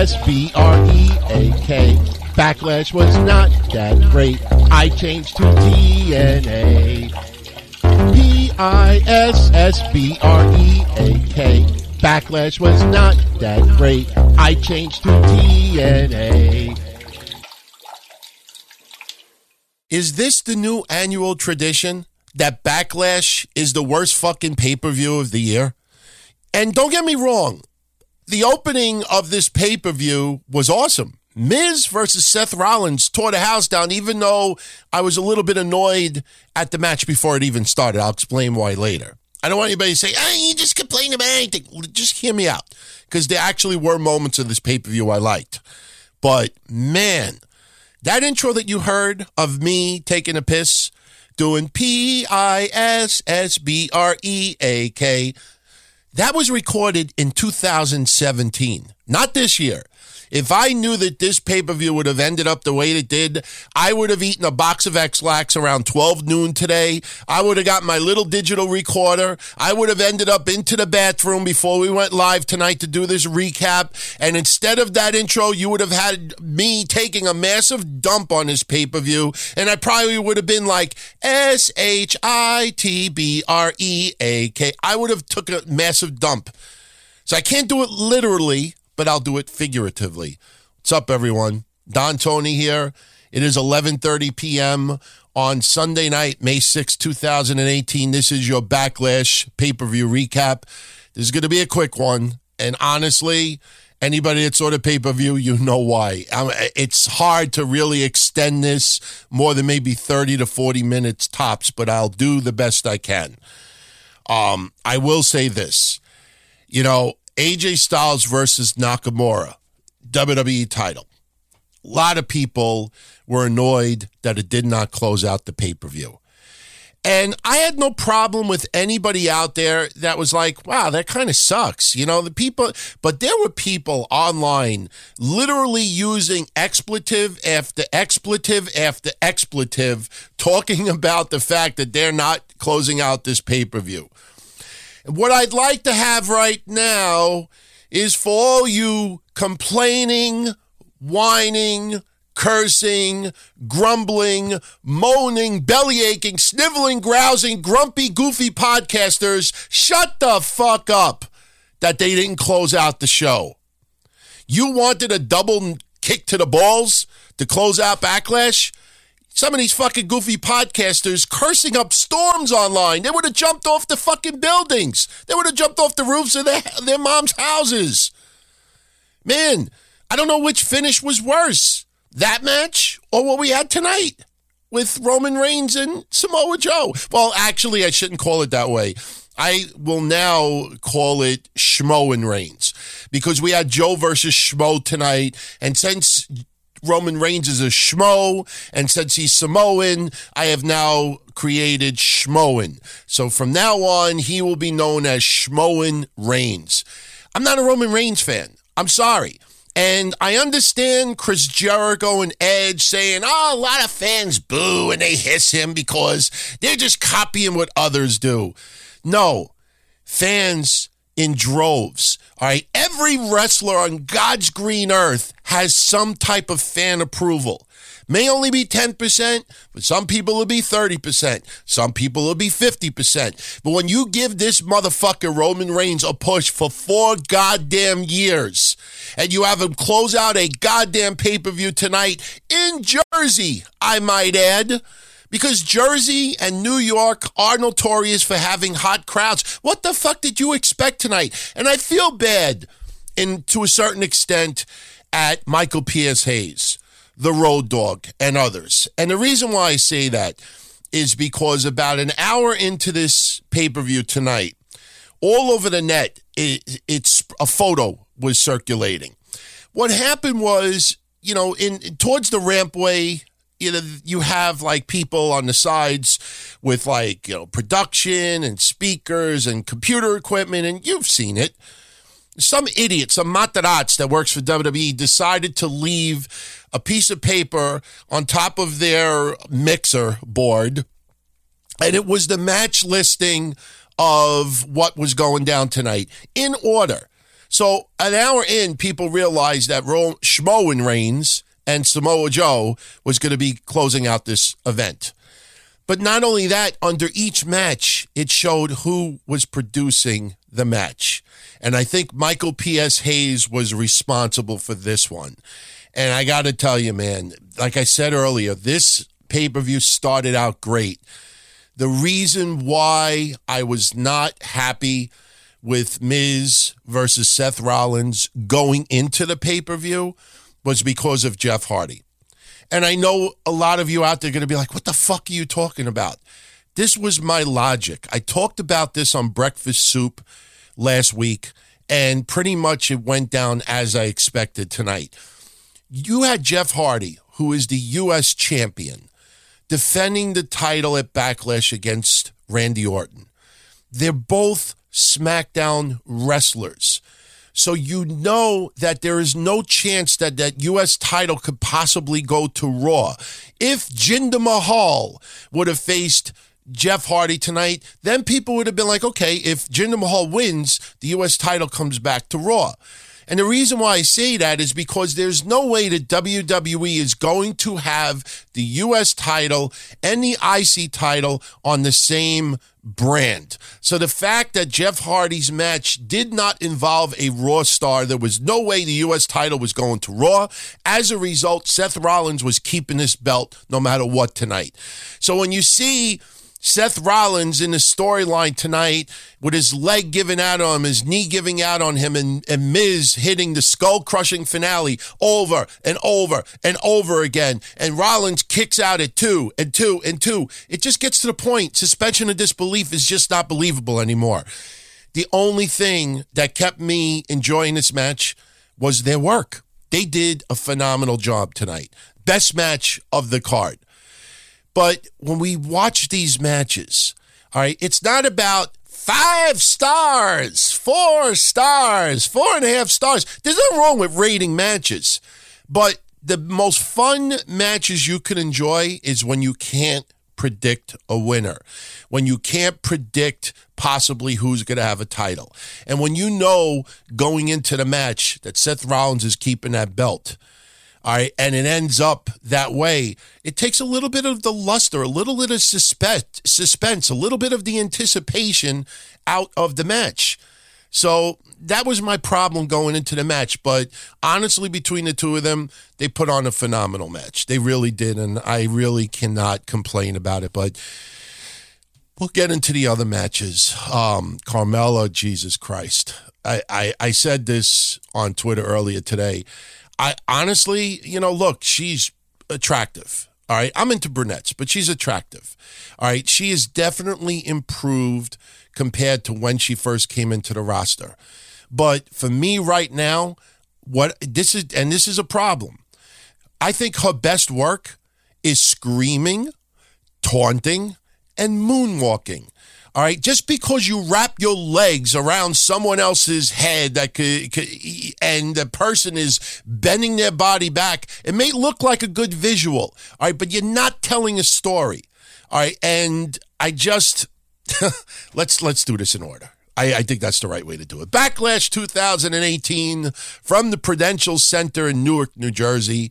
S B R E A K. Backlash was not that great. I changed to DNA. P I S S B R E A K. Backlash was not that great. I changed to DNA. Is this the new annual tradition that Backlash is the worst fucking pay per view of the year? And don't get me wrong, the opening of this pay per view was awesome. Miz versus Seth Rollins tore the house down, even though I was a little bit annoyed at the match before it even started. I'll explain why later. I don't want anybody to say, you just complain about anything. Just hear me out. Because there actually were moments of this pay per view I liked. But man, that intro that you heard of me taking a piss, doing P I S S B R E A K, that was recorded in 2017, not this year. If I knew that this pay per view would have ended up the way it did, I would have eaten a box of X-Lax around 12 noon today. I would have got my little digital recorder. I would have ended up into the bathroom before we went live tonight to do this recap. And instead of that intro, you would have had me taking a massive dump on this pay per view. And I probably would have been like S H I T B R E A K. I would have took a massive dump. So I can't do it literally but I'll do it figuratively. What's up, everyone? Don Tony here. It is 11:30 p.m. on Sunday night, May 6, 2018. This is your Backlash pay-per-view recap. This is going to be a quick one, and honestly, anybody that saw the pay-per-view, you know why. Um, it's hard to really extend this more than maybe 30 to 40 minutes tops, but I'll do the best I can. Um, I will say this. You know, AJ Styles versus Nakamura, WWE title. A lot of people were annoyed that it did not close out the pay per view. And I had no problem with anybody out there that was like, wow, that kind of sucks. You know, the people, but there were people online literally using expletive after expletive after expletive talking about the fact that they're not closing out this pay per view. What I'd like to have right now is for all you complaining, whining, cursing, grumbling, moaning, belly aching, sniveling, grousing, grumpy, goofy podcasters, shut the fuck up that they didn't close out the show. You wanted a double kick to the balls to close out Backlash? Some of these fucking goofy podcasters cursing up storms online. They would have jumped off the fucking buildings. They would have jumped off the roofs of their, their mom's houses. Man, I don't know which finish was worse that match or what we had tonight with Roman Reigns and Samoa Joe. Well, actually, I shouldn't call it that way. I will now call it Schmo and Reigns because we had Joe versus Schmo tonight. And since Roman Reigns is a schmo, and since he's Samoan, I have now created Schmoen. So from now on, he will be known as Schmoen Reigns. I'm not a Roman Reigns fan. I'm sorry. And I understand Chris Jericho and Edge saying, oh, a lot of fans boo and they hiss him because they're just copying what others do. No, fans in droves. All right. Every wrestler on God's green earth has some type of fan approval. May only be 10%, but some people will be 30%. Some people will be 50%. But when you give this motherfucker Roman Reigns a push for four goddamn years, and you have him close out a goddamn pay per view tonight in Jersey, I might add because Jersey and New York are notorious for having hot crowds. What the fuck did you expect tonight? And I feel bad in to a certain extent at Michael P.S. Hayes, the road dog, and others. And the reason why I say that is because about an hour into this pay-per-view tonight, all over the net, it, it's a photo was circulating. What happened was, you know, in towards the rampway you know you have like people on the sides with like you know production and speakers and computer equipment and you've seen it. Some idiot some matarats that works for WWE decided to leave a piece of paper on top of their mixer board and it was the match listing of what was going down tonight in order. So an hour in people realized that Ro- Schmoen Reigns and Samoa Joe was going to be closing out this event. But not only that, under each match, it showed who was producing the match. And I think Michael P.S. Hayes was responsible for this one. And I got to tell you, man, like I said earlier, this pay per view started out great. The reason why I was not happy with Miz versus Seth Rollins going into the pay per view was because of Jeff Hardy. And I know a lot of you out there are going to be like, what the fuck are you talking about? This was my logic. I talked about this on Breakfast Soup last week, and pretty much it went down as I expected tonight. You had Jeff Hardy, who is the U.S. champion, defending the title at Backlash against Randy Orton. They're both SmackDown wrestlers. So you know that there is no chance that that U.S. title could possibly go to Raw. If Jinder Mahal would have faced Jeff Hardy tonight, then people would have been like, okay, if Jinder Mahal wins, the U.S. title comes back to Raw. And the reason why I say that is because there's no way that WWE is going to have the U.S. title and the IC title on the same brand. So the fact that Jeff Hardy's match did not involve a Raw star, there was no way the U.S. title was going to Raw. As a result, Seth Rollins was keeping this belt no matter what tonight. So when you see Seth Rollins in the storyline tonight with his leg giving out on him, his knee giving out on him, and, and Miz hitting the skull crushing finale over and over and over again. And Rollins kicks out at two and two and two. It just gets to the point. Suspension of disbelief is just not believable anymore. The only thing that kept me enjoying this match was their work. They did a phenomenal job tonight. Best match of the card. But when we watch these matches, all right, it's not about five stars, four stars, four and a half stars. There's nothing wrong with rating matches. But the most fun matches you can enjoy is when you can't predict a winner, when you can't predict possibly who's going to have a title. And when you know going into the match that Seth Rollins is keeping that belt all right, and it ends up that way. It takes a little bit of the luster, a little bit of suspense, suspense, a little bit of the anticipation out of the match. So that was my problem going into the match. But honestly, between the two of them, they put on a phenomenal match. They really did, and I really cannot complain about it. But we'll get into the other matches. Um, Carmella, Jesus Christ. I, I, I said this on Twitter earlier today I honestly, you know, look, she's attractive. All right. I'm into brunettes, but she's attractive. All right. She is definitely improved compared to when she first came into the roster. But for me right now, what this is, and this is a problem, I think her best work is screaming, taunting, and moonwalking. All right, just because you wrap your legs around someone else's head that could, could, and the person is bending their body back, it may look like a good visual. All right, but you're not telling a story. All right, and I just let's let's do this in order. I, I, think that's the right way to do it. Backlash 2018 from the Prudential Center in Newark, New Jersey.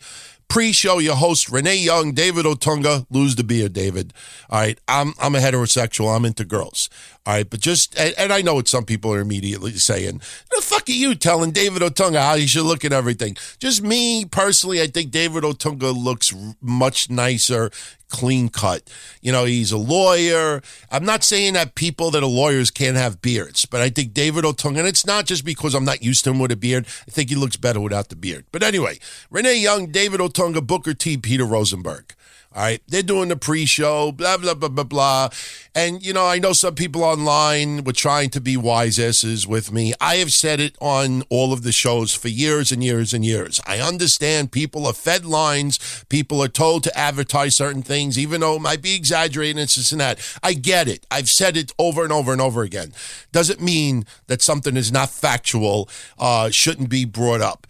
Pre-show, your host Renee Young, David Otunga. Lose the beer, David. All right, I'm I'm a heterosexual. I'm into girls. Right, but just and, and I know what some people are immediately saying. The fuck are you telling David Otunga how he should look at everything? Just me personally, I think David Otunga looks much nicer clean cut. You know, he's a lawyer. I'm not saying that people that are lawyers can't have beards, but I think David Otunga, and it's not just because I'm not used to him with a beard. I think he looks better without the beard. But anyway, Renee Young, David Otunga, Booker T, Peter Rosenberg. All right. They're doing the pre show, blah, blah, blah, blah, blah. And, you know, I know some people online were trying to be wise asses with me. I have said it on all of the shows for years and years and years. I understand people are fed lines, people are told to advertise certain things, even though it might be exaggerating, it's this and that. I get it. I've said it over and over and over again. Doesn't mean that something is not factual, uh, shouldn't be brought up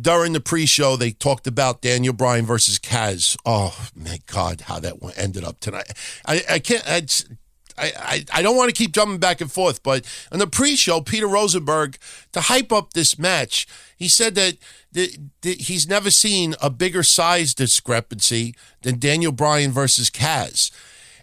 during the pre-show, they talked about Daniel Bryan versus Cass. Oh my God, how that one ended up tonight. I, I can't. I, I, I don't want to keep jumping back and forth, but on the pre-show, Peter Rosenberg to hype up this match, he said that, that, that he's never seen a bigger size discrepancy than Daniel Bryan versus Cass.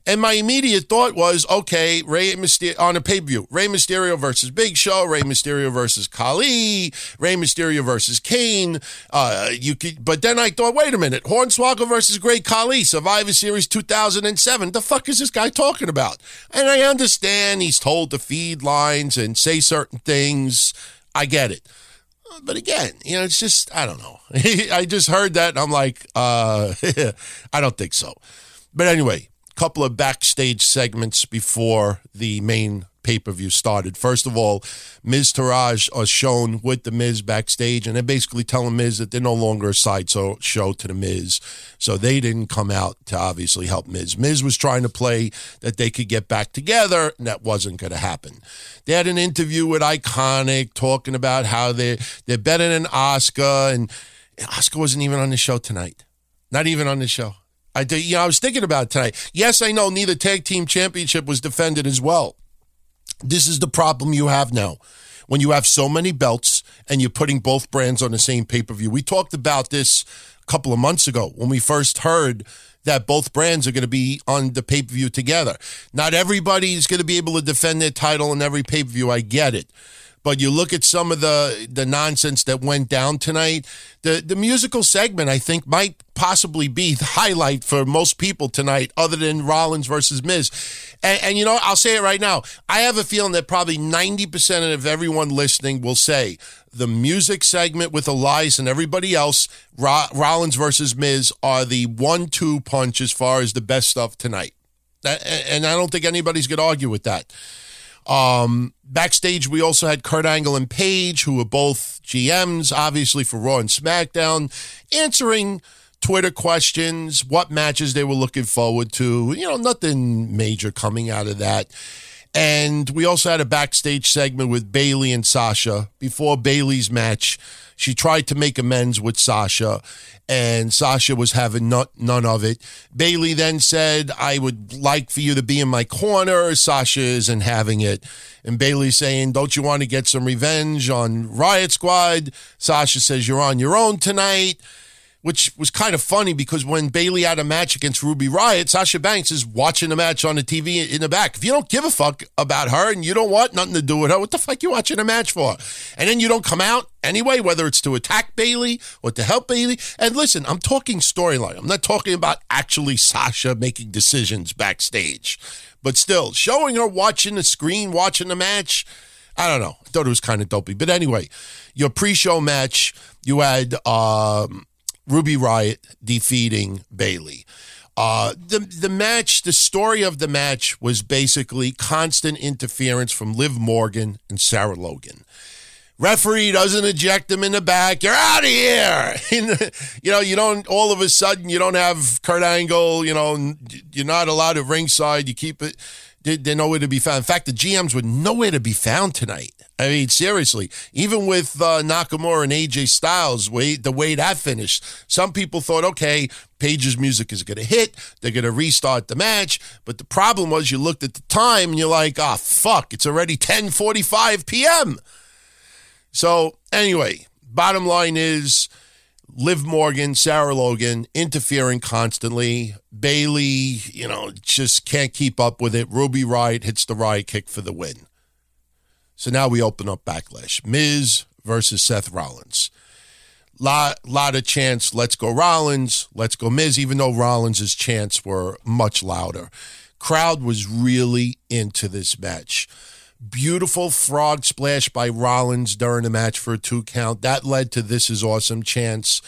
And my immediate thought was, okay, Rey Mysterio on a pay per view, Rey Mysterio versus Big Show, Rey Mysterio versus Khali, Rey Mysterio versus Kane. Uh, you could, but then I thought, wait a minute, Hornswoggle versus Great Khali, Survivor Series 2007. The fuck is this guy talking about? And I understand he's told to feed lines and say certain things. I get it. But again, you know, it's just, I don't know. I just heard that and I'm like, uh, I don't think so. But anyway, couple of backstage segments before the main pay per view started. First of all, Miztourage are shown with the Miz backstage, and they're basically telling Miz that they're no longer a side show to the Miz. So they didn't come out to obviously help Miz. Miz was trying to play that they could get back together, and that wasn't going to happen. They had an interview with Iconic talking about how they're, they're better than Asuka, and Asuka wasn't even on the show tonight. Not even on the show. I, you know, I was thinking about tonight. Yes, I know neither tag team championship was defended as well. This is the problem you have now. When you have so many belts and you're putting both brands on the same pay per view. We talked about this a couple of months ago when we first heard that both brands are going to be on the pay per view together. Not everybody is going to be able to defend their title in every pay per view. I get it. But you look at some of the the nonsense that went down tonight. The the musical segment, I think, might possibly be the highlight for most people tonight, other than Rollins versus Miz. And, and you know, I'll say it right now. I have a feeling that probably ninety percent of everyone listening will say the music segment with Elias and everybody else, Rollins versus Miz, are the one-two punch as far as the best stuff tonight. And I don't think anybody's going to argue with that. Um, backstage, we also had Kurt Angle and Paige, who were both GMs, obviously for Raw and SmackDown, answering Twitter questions, what matches they were looking forward to. You know, nothing major coming out of that. And we also had a backstage segment with Bayley and Sasha before Bayley's match. She tried to make amends with Sasha, and Sasha was having not, none of it. Bayley then said, I would like for you to be in my corner. Sasha isn't having it. And Bayley saying, Don't you want to get some revenge on Riott Squad? Sasha says, You're on your own tonight which was kind of funny because when Bayley had a match against Ruby Riott, Sasha Banks is watching the match on the TV in the back. If you don't give a fuck about her and you don't want nothing to do with her, what the fuck you watching a match for? And then you don't come out anyway, whether it's to attack Bayley or to help Bayley. And listen, I'm talking storyline. I'm not talking about actually Sasha making decisions backstage. But still, showing her watching the screen, watching the match. I don't know. I thought it was kind of dopey. But anyway, your pre-show match, you had um, Ruby Riott defeating Bayley. Uh, the the match, the story of the match was basically constant interference from Liv Morgan and Sarah Logan. Referee doesn't eject them in the back. You're out of here. you know, you don't. All of a sudden, you don't have Kurt Angle. You know, you're not allowed at ringside. You keep it. They're nowhere to be found. In fact, the GMs were nowhere to be found tonight. I mean, seriously, even with uh, Nakamura and AJ Styles, way, the way that finished, some people thought, okay, Paige's music is going to hit. They're going to restart the match. But the problem was you looked at the time and you're like, oh, fuck, it's already 10.45 p.m. So anyway, bottom line is Liv Morgan, Sarah Logan interfering constantly. Bayley, you know, just can't keep up with it. Ruby Riott hits the Riott kick for the win. So now we open up backlash. Miz versus Seth Rollins. Lot, lot of chance. let's go Rollins, let's go Miz, even though Rollins' chants were much louder. Crowd was really into this match. Beautiful frog splash by Rollins during the match for a two count. That led to this is awesome chance.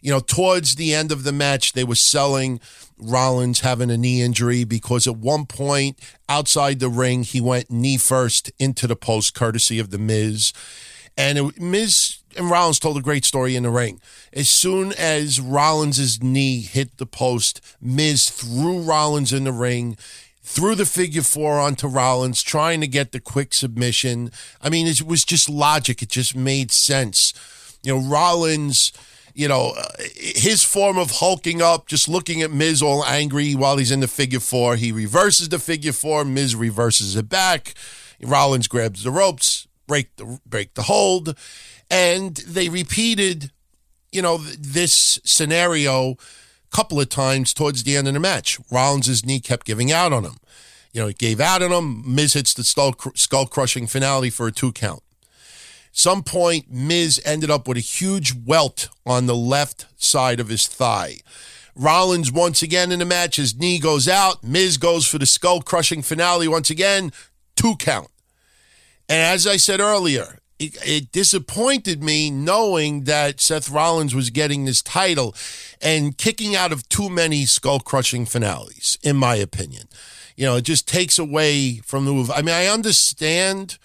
You know, towards the end of the match, they were selling Rollins having a knee injury because at one point outside the ring, he went knee first into the post, courtesy of The Miz. And it, Miz and Rollins told a great story in the ring. As soon as Rollins' knee hit the post, Miz threw Rollins in the ring threw the figure four onto Rollins, trying to get the quick submission. I mean, it was just logic. It just made sense. You know, Rollins, you know, uh, his form of hulking up, just looking at Miz all angry while he's in the figure four. He reverses the figure four. Miz reverses it back. Rollins grabs the ropes, break the break the hold, and they repeated, you know, this scenario couple of times towards the end of the match. Rollins' knee kept giving out on him. You know, it gave out on him. Miz hits the skull crushing finale for a two count. Some point, Miz ended up with a huge welt on the left side of his thigh. Rollins once again in the match, his knee goes out. Miz goes for the skull crushing finale once again, two count. And as I said earlier, it, it, disappointed me knowing that Seth Rollins was getting this title and kicking out of too many skull crushing finales, in my opinion. You know, it just takes away from the move. I mean, I understand,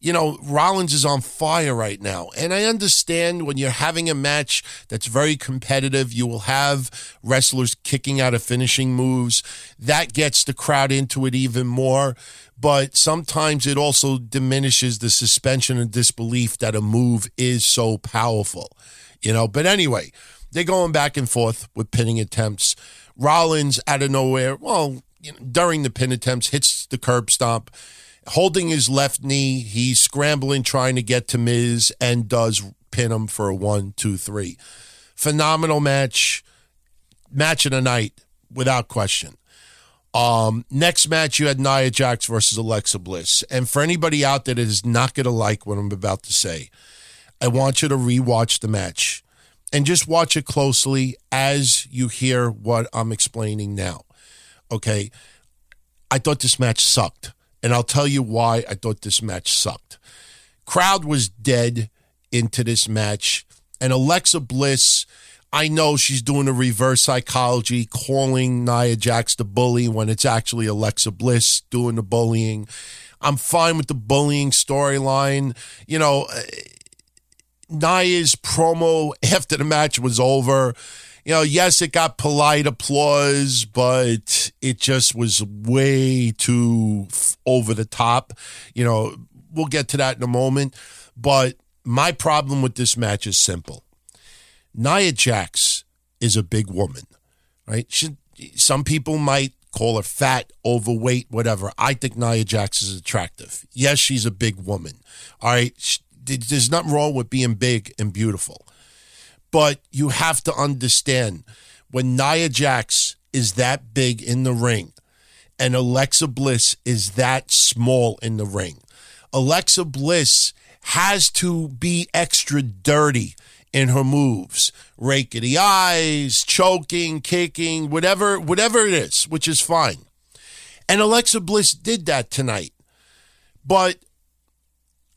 you know, Rollins is on fire right now. And I understand when you're having a match that's very competitive, you will have wrestlers kicking out of finishing moves. That gets the crowd into it even more but sometimes it also diminishes the suspension of disbelief that a move is so powerful, you know. But anyway, they're going back and forth with pinning attempts. Rollins out of nowhere, well, you know, during the pin attempts, hits the curb stomp, holding his left knee. He's scrambling, trying to get to Miz, and does pin him for a one, two, three. Phenomenal match, match of the night, without question. Um, next match, you had Nia Jax versus Alexa Bliss. And for anybody out there that is not going to like what I'm about to say, I want you to rewatch the match and just watch it closely as you hear what I'm explaining now. Okay. I thought this match sucked. And I'll tell you why I thought this match sucked. Crowd was dead into this match. And Alexa Bliss I know she's doing a reverse psychology, calling Nia Jax the bully when it's actually Alexa Bliss doing the bullying. I'm fine with the bullying storyline. You know, Nia's promo after the match was over. You know, yes, it got polite applause, but it just was way too over the top. You know, we'll get to that in a moment. But my problem with this match is simple Nia Jax is a big woman, right? She, some people might call her fat, overweight, whatever. I think Nia Jax is attractive. Yes, she's a big woman. All right. She, there's nothing wrong with being big and beautiful. But you have to understand when Nia Jax is that big in the ring and Alexa Bliss is that small in the ring, Alexa Bliss has to be extra dirty in her moves. Raking the eyes choking kicking whatever whatever it is which is fine. And alexa bliss did that tonight. But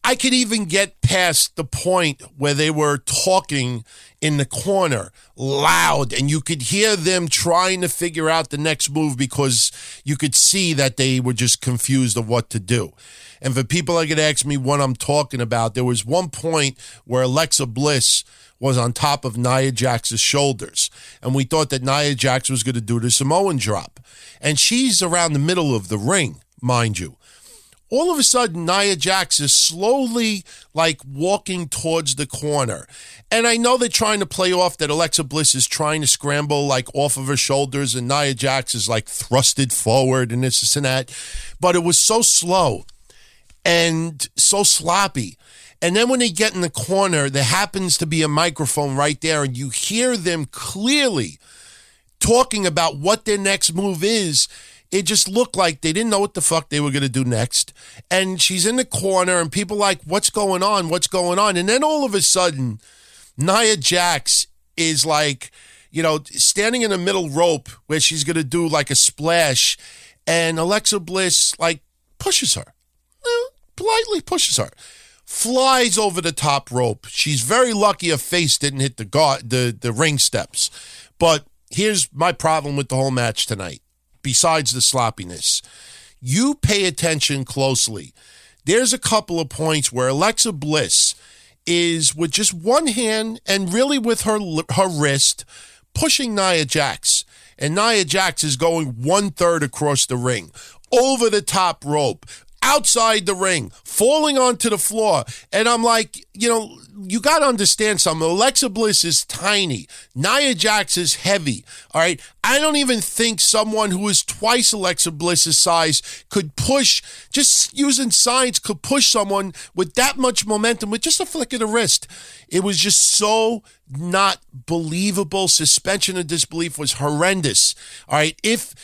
i could even get past the point where they were talking in the corner loud and you could hear them trying to figure out the next move because you could see that they were just confused of what to do and for people that could ask me what i'm talking about there was one point where alexa bliss was on top of Nia Jax's shoulders. And we thought that Nia Jax was going to do the Samoan drop. And she's around the middle of the ring, mind you. All of a sudden, Nia Jax is slowly like walking towards the corner. And I know they're trying to play off that Alexa Bliss is trying to scramble like off of her shoulders and Nia Jax is like thrusted forward and this, this and that. But it was so slow and so sloppy. And then when they get in the corner, there happens to be a microphone right there, and you hear them clearly talking about what their next move is. It just looked like they didn't know what the fuck they were going to do next. And she's in the corner, and people like, What's going on? What's going on? And then all of a sudden, Nia Jax is like, you know, standing in the middle rope where she's going to do like a splash, and Alexa Bliss like pushes her, politely pushes her flies over the top rope. She's very lucky her face didn't hit the guard, the, the ring steps. But here's my problem with the whole match tonight, besides the sloppiness. You pay attention closely. There's a couple of points where Alexa Bliss is with just one hand and really with her her wrist pushing Nia Jax. And Nia Jax is going one third across the ring, over the top rope, outside the ring, falling onto the floor. And I'm like, you know, you got to understand something. Alexa Bliss is tiny. Nia Jax is heavy. All right. I don't even think someone who is twice Alexa Bliss's size could push, just using science, could push someone with that much momentum with just a flick of the wrist. It was just so not believable. Suspension of disbelief was horrendous. All right. If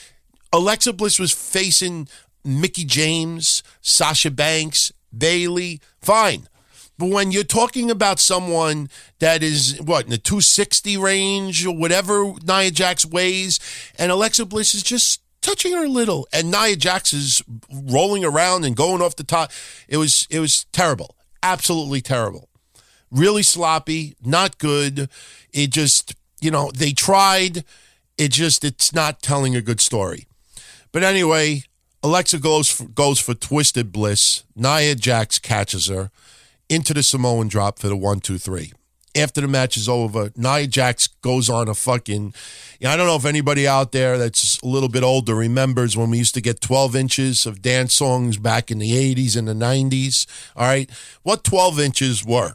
Alexa Bliss was facing Mickie James, Sasha Banks, Bayley, fine. But when you're talking about someone that is what in the 260 range or whatever Nia Jax weighs, and Alexa Bliss is just touching her a little, and Nia Jax is rolling around and going off the top, it was it was terrible, absolutely terrible, really sloppy, not good. It just you know they tried, it just it's not telling a good story. But anyway, Alexa goes for, goes for Twisted Bliss. Nia Jax catches her into the Samoan drop for the one, two, three. After the match is over, Nia Jax goes on a fucking. You know, I don't know if anybody out there that's a little bit older remembers when we used to get 12 inches of dance songs back in the 80s and the 90s. All right. What 12 inches were?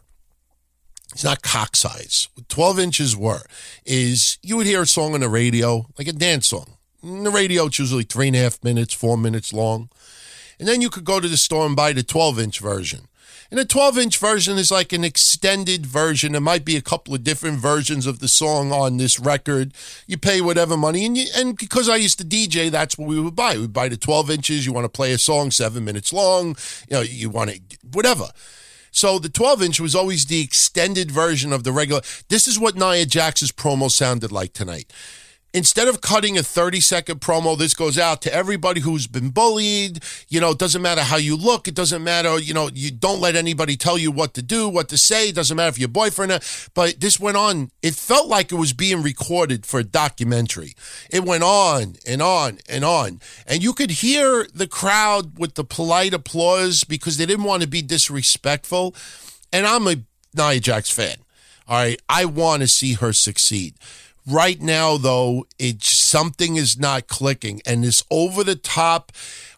It's not cock size. What 12 inches were is you would hear a song on the radio, like a dance song In the radio, it's usually three and a half minutes, four minutes long. And then you could go to the store and buy the 12 inch version. And the 12 inch version is like an extended version. There might be a couple of different versions of the song on this record. You pay whatever money. And, you, and because I used to DJ, that's what we would buy. We'd buy the 12 inches. You want to play a song seven minutes long. You know, you want to, whatever. So the 12 inch was always the extended version of the regular. This is what Nia Jax's promo sounded like tonight instead of cutting a 30 second promo, this goes out to everybody who's been bullied. You know, it doesn't matter how you look. It doesn't matter, you know, you don't let anybody tell you what to do, what to say. It doesn't matter if your boyfriend, but this went on. It felt like it was being recorded for a documentary. It went on and on and on. And you could hear the crowd with the polite applause because they didn't want to be disrespectful. And I'm a Nia Jax fan. All right. I want to see her succeed. Right now, though, it's something is not clicking, and this over the top.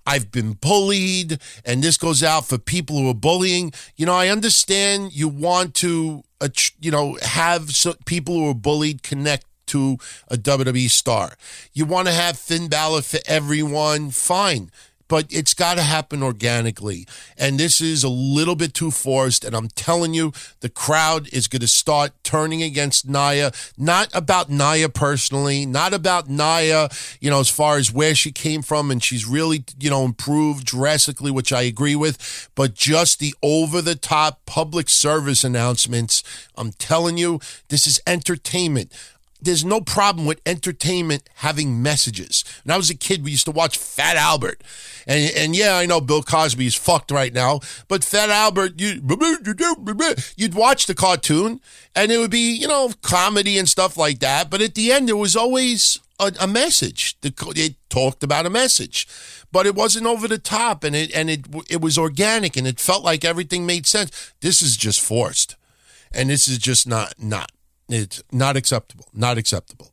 I've been bullied, and this goes out for people who are bullying. You know, I understand you want to, uh, you know, have people who are bullied connect to a WWE star. You want to have Finn Balor for everyone, fine but it's got to happen organically. And this is a little bit too forced. And I'm telling you, the crowd is going to start turning against Nia. Not about Nia personally, not about Nia, you know, as far as where she came from. And she's really, you know, improved drastically, which I agree with, but just the over the top public service announcements. I'm telling you, this is entertainment there's no problem with entertainment having messages. When I was a kid, we used to watch Fat Albert. And, and yeah, I know Bill Cosby is fucked right now, but Fat Albert, you, you'd watch the cartoon and it would be, you know, comedy and stuff like that. But at the end, there was always a, a message. It talked about a message, but it wasn't over the top and it, and it, it was organic and it felt like everything made sense. This is just forced. And this is just not, not. It's not acceptable. Not acceptable.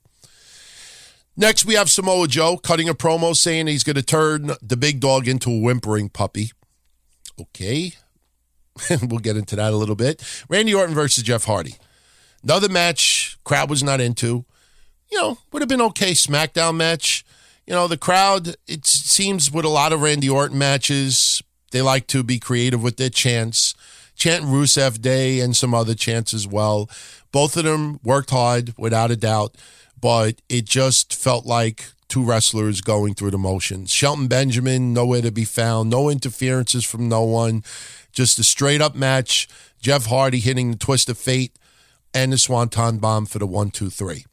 Next, we have Samoa Joe cutting a promo saying he's going to turn the big dog into a whimpering puppy. Okay. we'll get into that a little bit. Randy Orton versus Jeff Hardy. Another match crowd was not into. You know, would have been okay SmackDown match. You know, the crowd, it seems with a lot of Randy Orton matches, they like to be creative with their chants. Chant Rusev Day and some other chants as well. Both of them worked hard, without a doubt, but it just felt like two wrestlers going through the motions. Shelton Benjamin, nowhere to be found, no interferences from no one, just a straight up match. Jeff Hardy hitting the twist of fate and the swanton bomb for the one, two, three.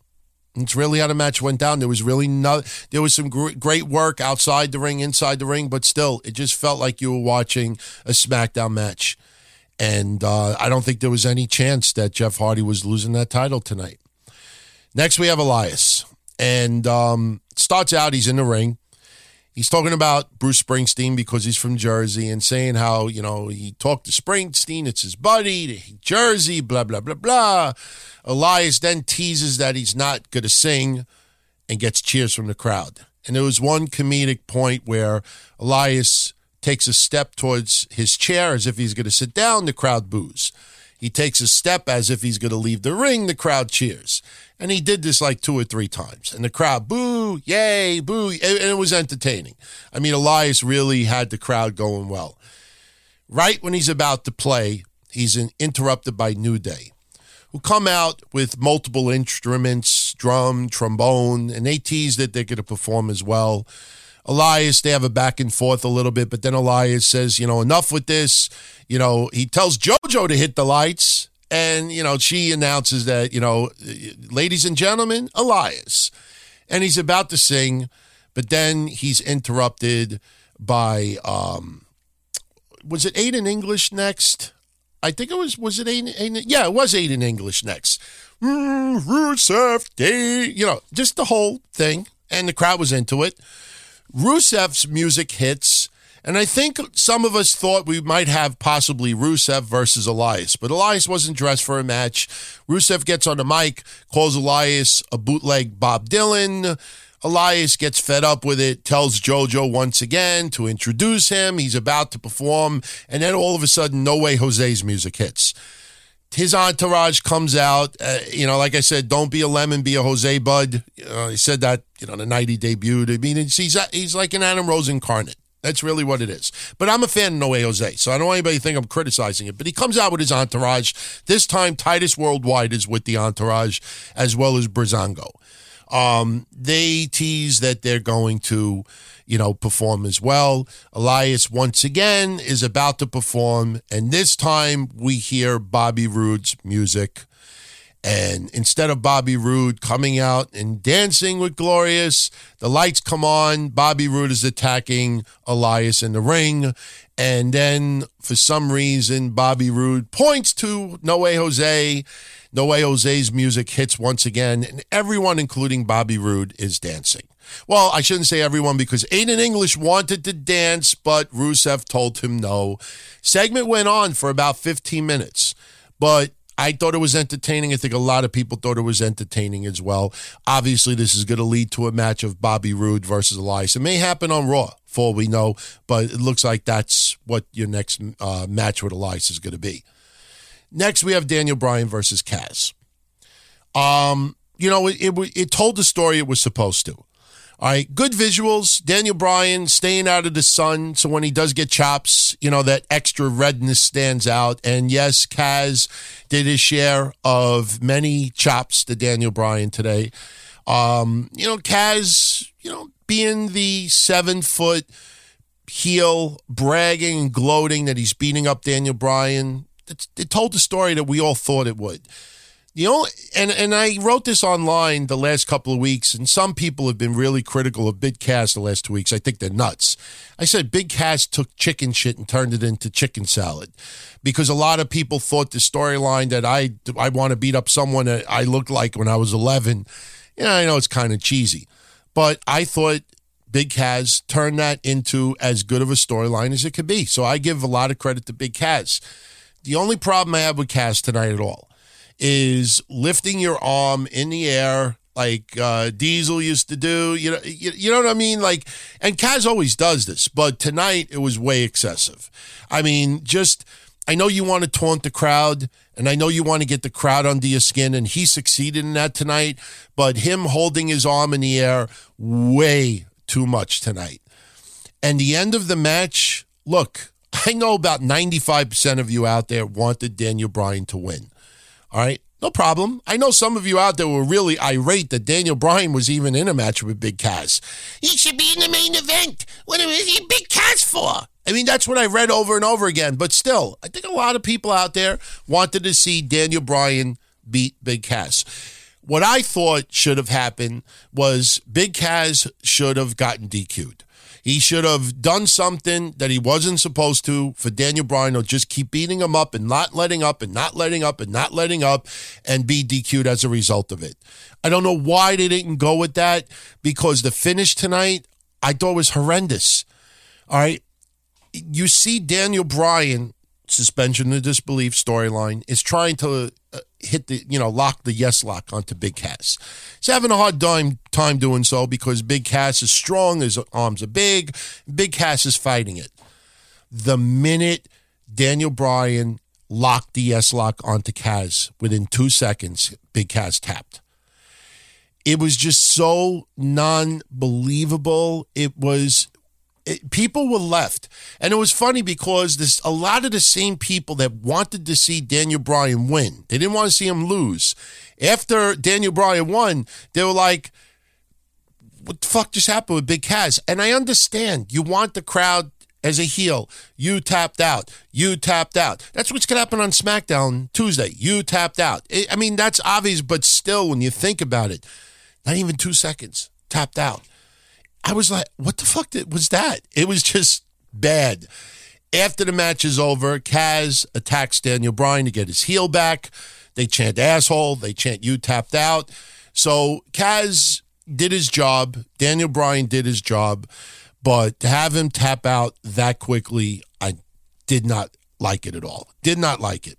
It's really how the match went down. There was really no, there was some great work outside the ring, inside the ring, but still, it just felt like you were watching a SmackDown match. And uh, I don't think there was any chance that Jeff Hardy was losing that title tonight. Next, we have Elias. And um, starts out, he's in the ring. He's talking about Bruce Springsteen because he's from Jersey and saying how, you know, he talked to Springsteen, it's his buddy, Jersey, blah, blah, blah, blah. Elias then teases that he's not going to sing and gets cheers from the crowd. And there was one comedic point where Elias takes a step towards his chair as if he's going to sit down, the crowd boos. He takes a step as if he's going to leave the ring, the crowd cheers. And he did this like two or three times. And the crowd, boo, yay, boo. And it was entertaining. I mean, Elias really had the crowd going well. Right when he's about to play, he's interrupted by New Day, who come out with multiple instruments, drum, trombone, and they tease that they're going to perform as well. Elias, they have a back and forth a little bit, but then Elias says, you know, enough with this. You know, he tells JoJo to hit the lights. And, you know, she announces that, you know, ladies and gentlemen, Elias. And he's about to sing, but then he's interrupted by, um, was it Aiden English next? I think it was, was it Aiden? Aiden yeah, it was Aiden English next. Mm, Rusev Day, you know, just the whole thing. And the crowd was into it. Rusev's music hits and I think some of us thought we might have possibly Rusev versus Elias, but Elias wasn't dressed for a match. Rusev gets on the mic, calls Elias a bootleg Bob Dylan. Elias gets fed up with it, tells JoJo once again to introduce him. He's about to perform, and then all of a sudden, No Way Jose's music hits. His entourage comes out. Uh, you know, like I said, don't be a lemon, be a Jose Bud. Uh, he said that, you know, the night he debuted. I mean, he's, he's like an Adam Rose incarnate. That's really what it is. But I'm a fan of Noe Jose, so I don't want anybody to think I'm criticizing it. But he comes out with his entourage. This time, Titus Worldwide is with the entourage, as well as Breezango. Um, they tease that they're going to, you know, perform as well. Elias, once again, is about to perform, and this time we hear Bobby Roode's music. And instead of Bobby Roode coming out and dancing with Glorious, the lights come on. Bobby Roode is attacking Elias in the ring. And then for some reason, Bobby Roode points to No Way Jose. No Way Jose's music hits once again, and everyone, including Bobby Roode, is dancing. Well, I shouldn't say everyone because Aiden English wanted to dance, but Rusev told him no. Segment went on for about 15 minutes, but I thought it was entertaining. I think a lot of people thought it was entertaining as well. Obviously, this is going to lead to a match of Bobby Roode versus Elias. It may happen on Raw, for all we know, but it looks like that's what your next uh, match with Elias is going to be. Next, we have Daniel Bryan versus Cass. Um, you know, it, it, it told the story it was supposed to. All right, good visuals. Daniel Bryan staying out of the sun, so when he does get chops, you know that extra redness stands out. And yes, Cass did his share of many chops to Daniel Bryan today. Um, you know, Cass, you know, being the seven foot heel, bragging and gloating that he's beating up Daniel Bryan. It, it told the story that we all thought it would. The only and and I wrote this online the last couple of weeks, and some people have been really critical of Big Cass the last two weeks. I think they're nuts. I said Big Cass took chicken shit and turned it into chicken salad because a lot of people thought the storyline that I I want to beat up someone that I looked like when I was 11. Yeah, I know it's kind of cheesy, but I thought Big Cass turned that into as good of a storyline as it could be. So I give a lot of credit to Big Cass. The only problem I have with Cass tonight at all is lifting your arm in the air like uh, Diesel used to do. You know, you, you know what I mean? Like, and Cass always does this, but tonight it was way excessive. I mean, just I know you want to taunt the crowd, and I know you want to get the crowd under your skin, and he succeeded in that tonight. But him holding his arm in the air, way too much tonight. And the end of the match, look, I know about 95% of you out there wanted Daniel Bryan to win. All right. No problem. I know some of you out there were really irate that Daniel Bryan was even in a match with Big Cass. He should be in the main event. What is he Big Cass for? I mean, that's what I read over and over again. But still, I think a lot of people out there wanted to see Daniel Bryan beat Big Cass. What I thought should have happened was Big Cass should have gotten DQ'd. He should have done something that he wasn't supposed to for Daniel Bryan or just keep beating him up and not letting up and not letting up and not letting up and be DQ'd as a result of it. I don't know why they didn't go with that because the finish tonight I thought was horrendous. All right. You see Daniel Bryan suspension of disbelief storyline is trying to hit the you know lock the yes lock onto Big Cass. He's having a hard time time doing so because Big Cass is strong, his arms are big. Big Cass is fighting it. The minute Daniel Bryan locked the yes lock onto Cass, within two seconds, Big Cass tapped. It was just so non believable. It was it, people were left. And it was funny because there's a lot of the same people that wanted to see Daniel Bryan win. They didn't want to see him lose. After Daniel Bryan won, they were like, what the fuck just happened with Big Cass? And I understand you want the crowd as a heel. You tapped out. You tapped out. That's what's going to happen on SmackDown Tuesday. You tapped out. I mean, that's obvious, but still, when you think about it, not even two seconds, tapped out. I was like, what the fuck was that? It was just bad. After the match is over, Cass attacks Daniel Bryan to get his heel back. They chant asshole. They chant you tapped out. So Cass did his job. Daniel Bryan did his job. But to have him tap out that quickly, I did not like it at all. Did not like it.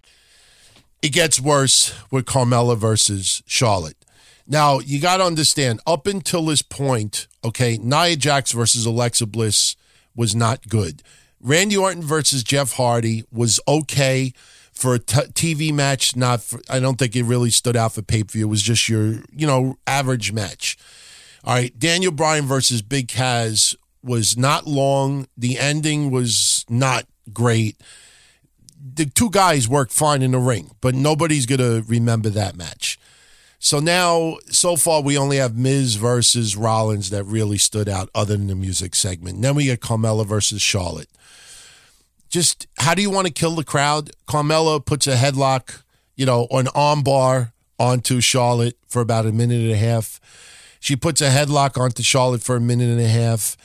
It gets worse with Carmella versus Charlotte. Now, you got to understand, up until this point, okay, Nia Jax versus Alexa Bliss was not good. Randy Orton versus Jeff Hardy was okay for a t- TV match. Not, for, I don't think it really stood out for pay per view. It was just your, you know, average match. All right, Daniel Bryan versus Big Cass was not long. The ending was not great. The two guys worked fine in the ring, but nobody's going to remember that match. So now, so far, we only have Miz versus Rollins that really stood out other than the music segment. Then we get Carmella versus Charlotte. Just how do you want to kill the crowd? Carmella puts a headlock, you know, an arm bar onto Charlotte for about a minute and a half. She puts a headlock onto Charlotte for a minute and a half.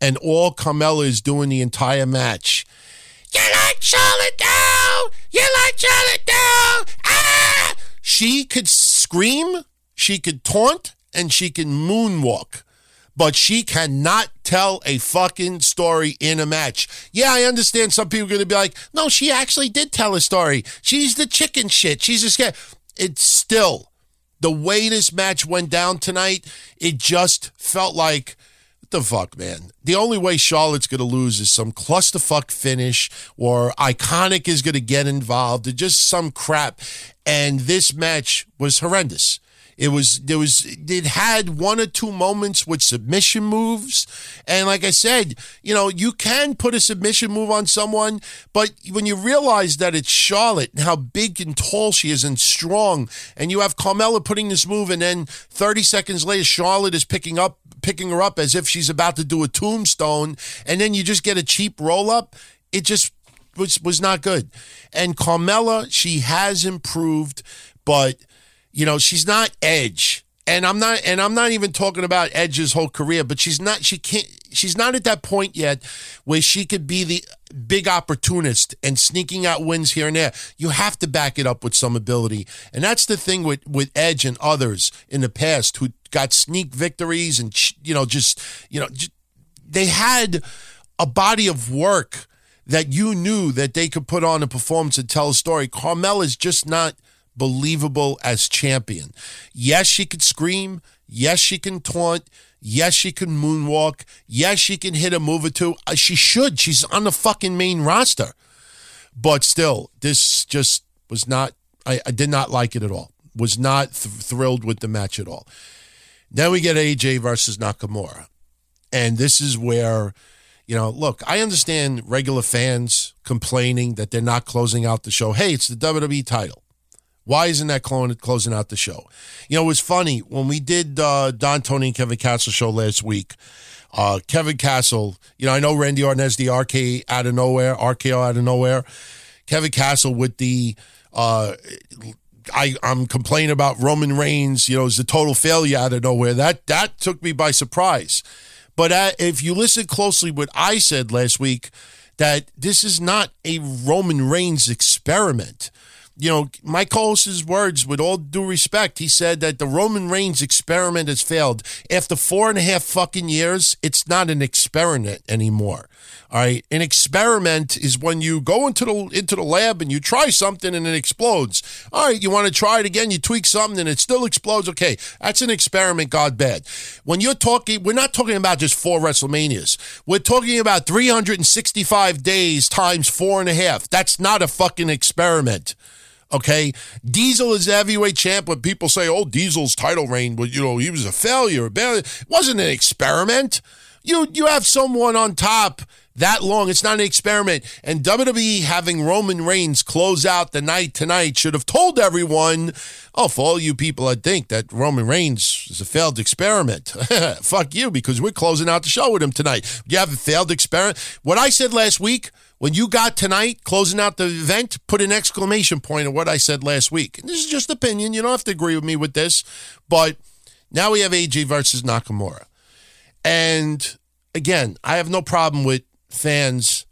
And all Carmella is doing the entire match. You like Charlotte down! You like Charlotte down! Ah! She could scream, she could taunt, and she can moonwalk. But she cannot tell a fucking story in a match. Yeah, I understand some people are going to be like, no, she actually did tell a story. She's the chicken shit. She's a scared. It's still the way this match went down tonight, it just felt like What the fuck, man? The only way Charlotte's going to lose is some clusterfuck finish or Iconic is going to get involved or just some crap. And this match was horrendous. It was there was it had one or two moments with submission moves, and like I said, you know you can put a submission move on someone, but when you realize that it's Charlotte and how big and tall she is and strong, and you have Carmella putting this move, and then 30 seconds later Charlotte is picking up picking her up as if she's about to do a tombstone, and then you just get a cheap roll up. It just was was not good. And Carmella, she has improved, but you know, she's not Edge. And I'm not and I'm not even talking about Edge's whole career, but she's not she can't she's not at that point yet where she could be the big opportunist and sneaking out wins here and there. You have to back it up with some ability. And that's the thing with with Edge and others in the past who got sneak victories and you know just you know they had a body of work that you knew that they could put on a performance and tell a story. Carmel is just not believable as champion. Yes, she could scream. Yes, she can taunt. Yes, she can moonwalk. Yes, she can hit a move or two. Uh, she should. She's on the fucking main roster. But still, this just was not, I, I did not like it at all. Was not th- thrilled with the match at all. Then we get AJ versus Nakamura. And this is where, you know, look, I understand regular fans complaining that they're not closing out the show. Hey, it's the WWE title. Why isn't that closing out the show? You know, it was funny when we did uh, Don Tony and Kevin Castle show last week. Uh, Kevin Castle, you know, I know Randy Orton has the RK out of nowhere, RKO out of nowhere. Kevin Castle with the uh, I, I'm complaining about Roman Reigns, you know, is a total failure out of nowhere. That that took me by surprise. But uh, if you listen closely, what I said last week, that this is not a Roman Reigns experiment you know, co-host's words, with all due respect, he said that the Roman Reigns experiment has failed. After four and a half fucking years, it's not an experiment anymore. All right, an experiment is when you go into the into the lab and you try something and it explodes. All right, you want to try it again, you tweak something and it still explodes. Okay, that's an experiment. God bad. When you're talking, we're not talking about just four WrestleManias. We're talking about 365 days times four and a half. That's not a fucking experiment. Okay, Diesel is the heavyweight champ. When people say, "Oh, Diesel's title reign, but you know he was a failure," it wasn't an experiment. You you have someone on top that long. It's not an experiment. And WWE having Roman Reigns close out the night tonight should have told everyone, oh, for all you people that think that Roman Reigns is a failed experiment, fuck you, because we're closing out the show with him tonight. You have a failed experiment. What I said last week when you got tonight closing out the event, put an exclamation point on what I said last week. And this is just opinion. You don't have to agree with me with this. But now we have AJ versus Nakamura. And again, I have no problem with fans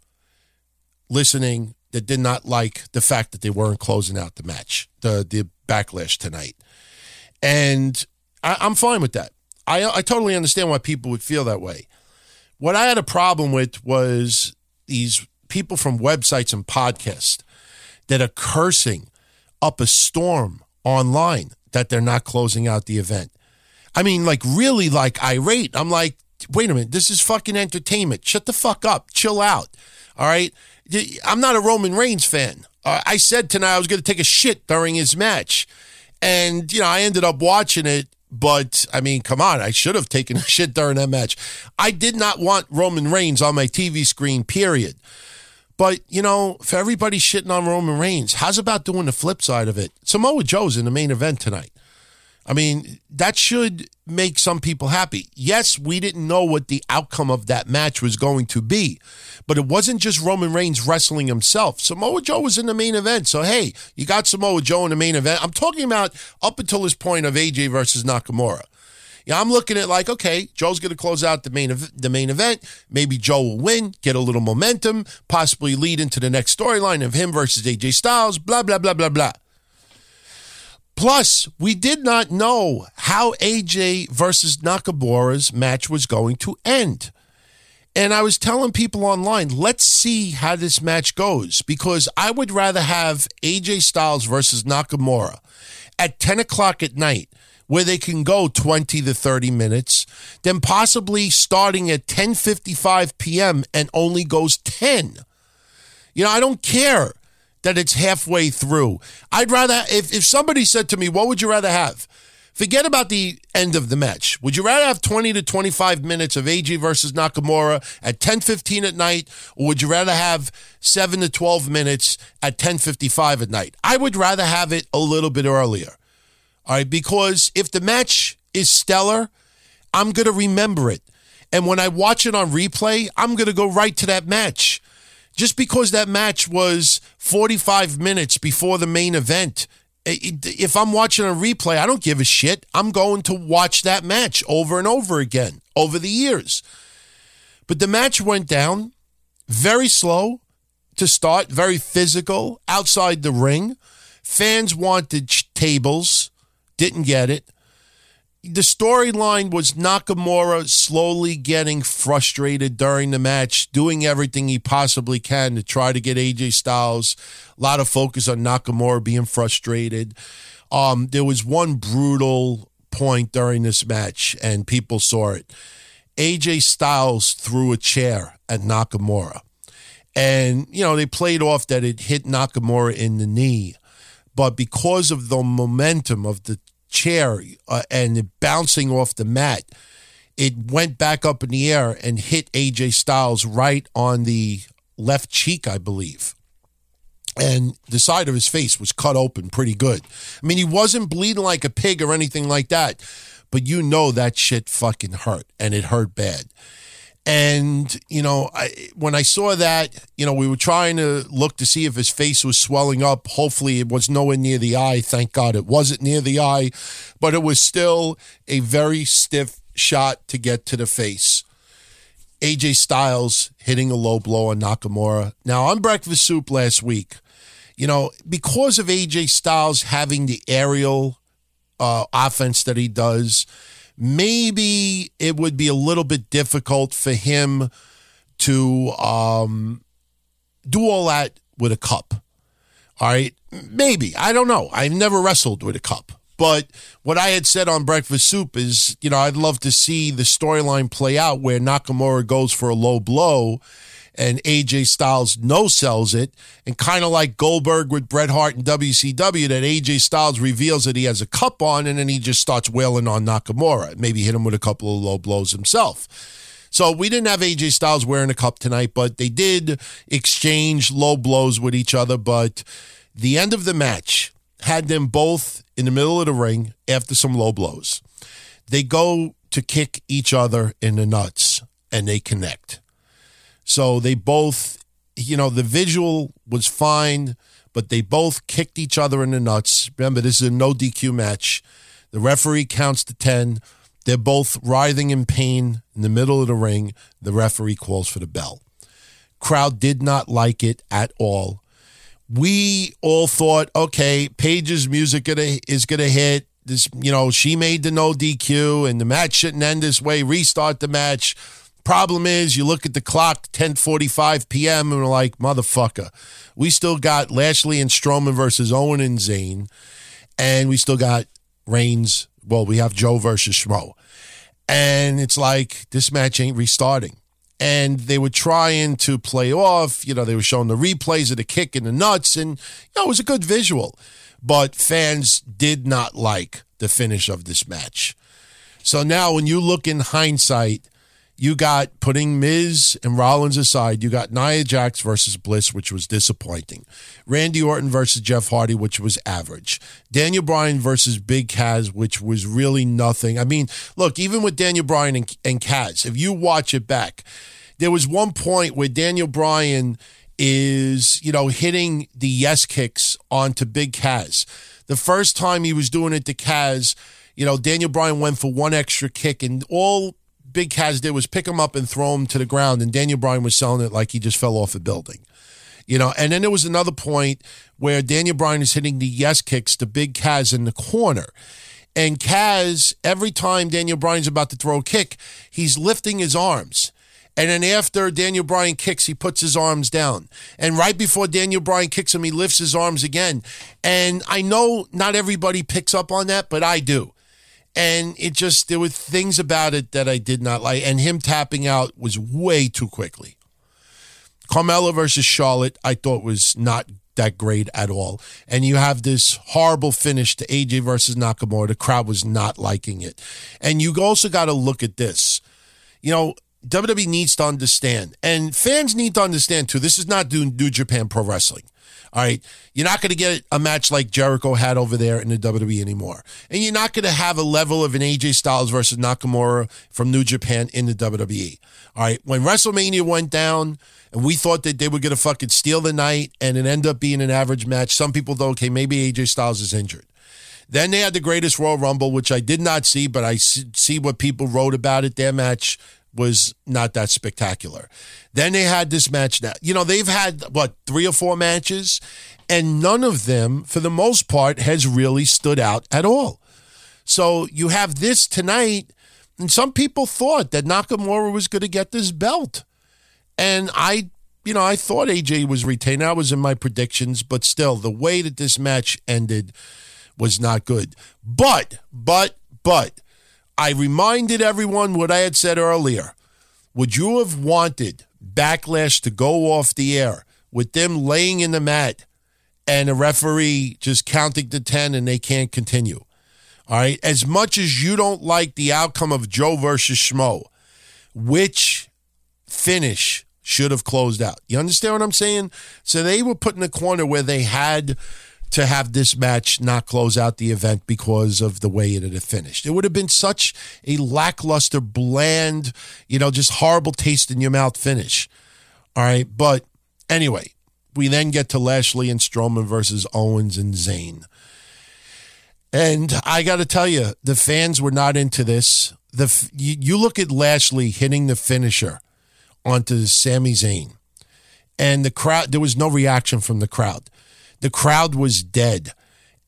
listening that did not like the fact that they weren't closing out the match, the the backlash tonight. And I, am fine with that. I I totally understand why people would feel that way. What I had a problem with was these people from websites and podcasts that are cursing up a storm online that they're not closing out the event. I mean, like really like irate. I'm like, wait a minute, this is fucking entertainment. Shut the fuck up. Chill out. All right. I'm not a Roman Reigns fan. Uh, I said tonight I was going to take a shit during his match. And, you know, I ended up watching it. But, I mean, come on. I should have taken a shit during that match. I did not want Roman Reigns on my TV screen, period. But, you know, for everybody shitting on Roman Reigns, how's about doing the flip side of it? Samoa Joe's in the main event tonight. I mean, that should make some people happy. Yes, we didn't know what the outcome of that match was going to be, but it wasn't just Roman Reigns wrestling himself. Samoa Joe was in the main event. So, hey, you got Samoa Joe in the main event. I'm talking about up until this point of AJ versus Nakamura. Yeah, I'm looking at like, okay, Joe's going to close out the main the main event. Maybe Joe will win, get a little momentum, possibly lead into the next storyline of him versus AJ Styles. Blah blah blah blah blah. Plus, we did not know how AJ versus Nakamura's match was going to end. And I was telling people online, let's see how this match goes because I would rather have AJ Styles versus Nakamura at 10 o'clock at night where they can go 20 to 30 minutes than possibly starting at 10:55 p.m. and only goes 10. You know, I don't care that it's halfway through. I'd rather if if somebody said to me, "What would you rather have?" Forget about the end of the match. Would you rather have 20 to 25 minutes of AJ versus Nakamura at 10:15 at night or would you rather have 7 to 12 minutes at 10:55 at night? I would rather have it a little bit earlier. All right, because if the match is stellar, I'm going to remember it. And when I watch it on replay, I'm going to go right to that match. Just because that match was 45 minutes before the main event if I'm watching a replay, I don't give a shit. I'm going to watch that match over and over again over the years. But the match went down very slow to start, very physical outside the ring. Fans wanted tables, didn't get it the storyline was Nakamura slowly getting frustrated during the match, doing everything he possibly can to try to get AJ Styles. A lot of focus on Nakamura being frustrated. Um, there was one brutal point during this match, and people saw it. AJ Styles threw a chair at Nakamura. And, you know, they played off that it hit Nakamura in the knee. But because of the momentum of the chair uh, and bouncing off the mat, it went back up in the air and hit AJ Styles right on the left cheek, I believe. And the side of his face was cut open pretty good. I mean, he wasn't bleeding like a pig or anything like that, but you know that shit fucking hurt and it hurt bad. And, you know, I, when I saw that, you know, we were trying to look to see if his face was swelling up. Hopefully, it was nowhere near the eye. Thank God it wasn't near the eye, but it was still a very stiff shot to get to the face. AJ Styles hitting a low blow on Nakamura. Now, on Breakfast Soup last week, you know, because of AJ Styles having the aerial uh, offense that he does, maybe it would be a little bit difficult for him to um, do all that with a cup. All right. Maybe. I don't know. I've never wrestled with a cup. But what I had said on Breakfast Soup is, you know, I'd love to see the storyline play out where Nakamura goes for a low blow and AJ Styles no sells it. And kind of like Goldberg with Bret Hart and WCW, that AJ Styles reveals that he has a cup on and then he just starts wailing on Nakamura. Maybe hit him with a couple of low blows himself. So we didn't have AJ Styles wearing a cup tonight, but they did exchange low blows with each other. But the end of the match had them both in the middle of the ring after some low blows. They go to kick each other in the nuts and they connect. So they both, you know, the visual was fine, but they both kicked each other in the nuts. Remember, this is a no DQ match. The referee counts to 10. They're both writhing in pain in the middle of the ring. The referee calls for the bell. Crowd did not like it at all. We all thought, okay, Paige's music is going to hit. This, you know, she made the no DQ, and the match shouldn't end this way. Restart the match Problem is, you look at the clock, 10:45 p.m., and we're like, motherfucker, we still got Lashley and Strowman versus Owen and Zayn, and we still got Reigns. Well, we have Joe versus Schmo, and it's like this match ain't restarting. And they were trying to play off, you know, they were showing the replays of the kick in the nuts, and you know, it was a good visual. But fans did not like the finish of this match. So now, when you look in hindsight, you got putting Miz and Rollins aside, you got Nia Jax versus Bliss, which was disappointing. Randy Orton versus Jeff Hardy, which was average. Daniel Bryan versus Big Cass, which was really nothing. I mean, look, even with Daniel Bryan and, and Cass, if you watch it back, there was one point where Daniel Bryan is, you know, hitting the yes kicks onto Big Cass. The first time he was doing it to Cass, you know, Daniel Bryan went for one extra kick, and all Big Cass did was pick him up and throw him to the ground, and Daniel Bryan was selling it like he just fell off a building. You know, and then there was another point where Daniel Bryan is hitting the yes kicks to Big Cass in the corner. And Cass, every time Daniel Bryan's about to throw a kick, he's lifting his arms. And then after Daniel Bryan kicks, he puts his arms down. And right before Daniel Bryan kicks him, he lifts his arms again. And I know not everybody picks up on that, but I do. And it just, there were things about it that I did not like. And him tapping out was way too quickly. Carmella versus Charlotte, I thought was not that great at all. And you have this horrible finish to AJ versus Nakamura. The crowd was not liking it. And you also got to look at this. You know, WWE needs to understand, and fans need to understand too. This is not New, Japan Pro Wrestling. All right. You're not going to get a match like Jericho had over there in the WWE anymore. And you're not going to have a level of an AJ Styles versus Nakamura from New Japan in the WWE. All right. When WrestleMania went down and we thought that they were going to fucking steal the night and it ended up being an average match, some people thought, okay, maybe AJ Styles is injured. Then they had the greatest Royal Rumble, which I did not see, but I see what people wrote about it. Their match was not that spectacular. Then they had this match now. You know, they've had, what, three or four matches, and none of them, for the most part, has really stood out at all. So you have this tonight, and some people thought that Nakamura was going to get this belt. And I, you know, I thought AJ was retained. I was in my predictions, but still, the way that this match ended was not good. But, but, but, I reminded everyone what I had said earlier. Would you have wanted Backlash to go off the air with them laying in the mat and a referee just counting to 10 and they can't continue? All right. As much as you don't like the outcome of Joe versus Schmo, which finish should have closed out? You understand what I'm saying? So they were put in a corner where they had to have this match not close out the event because of the way it had finished. It would have been such a lackluster, bland, you know, just horrible taste in your mouth finish. All right. But anyway, we then get to Lashley and Strowman versus Owens and Zayn. And I got to tell you, the fans were not into this. The you, look at Lashley hitting the finisher onto Sami Zayn, and the crowd. There was no reaction from the crowd the crowd was dead.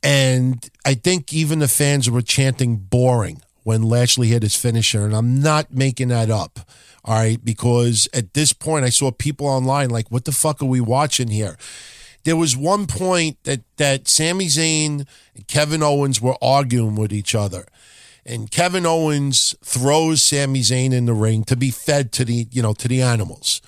And I think even the fans were chanting boring when Lashley hit his finisher. And I'm not making that up. All right. Because at this point, I saw people online like, what the fuck are we watching here? There was one point that, that Sami Zayn and Kevin Owens were arguing with each other. And Kevin Owens throws Sami Zayn in the ring to be fed to the, you know, to the animals.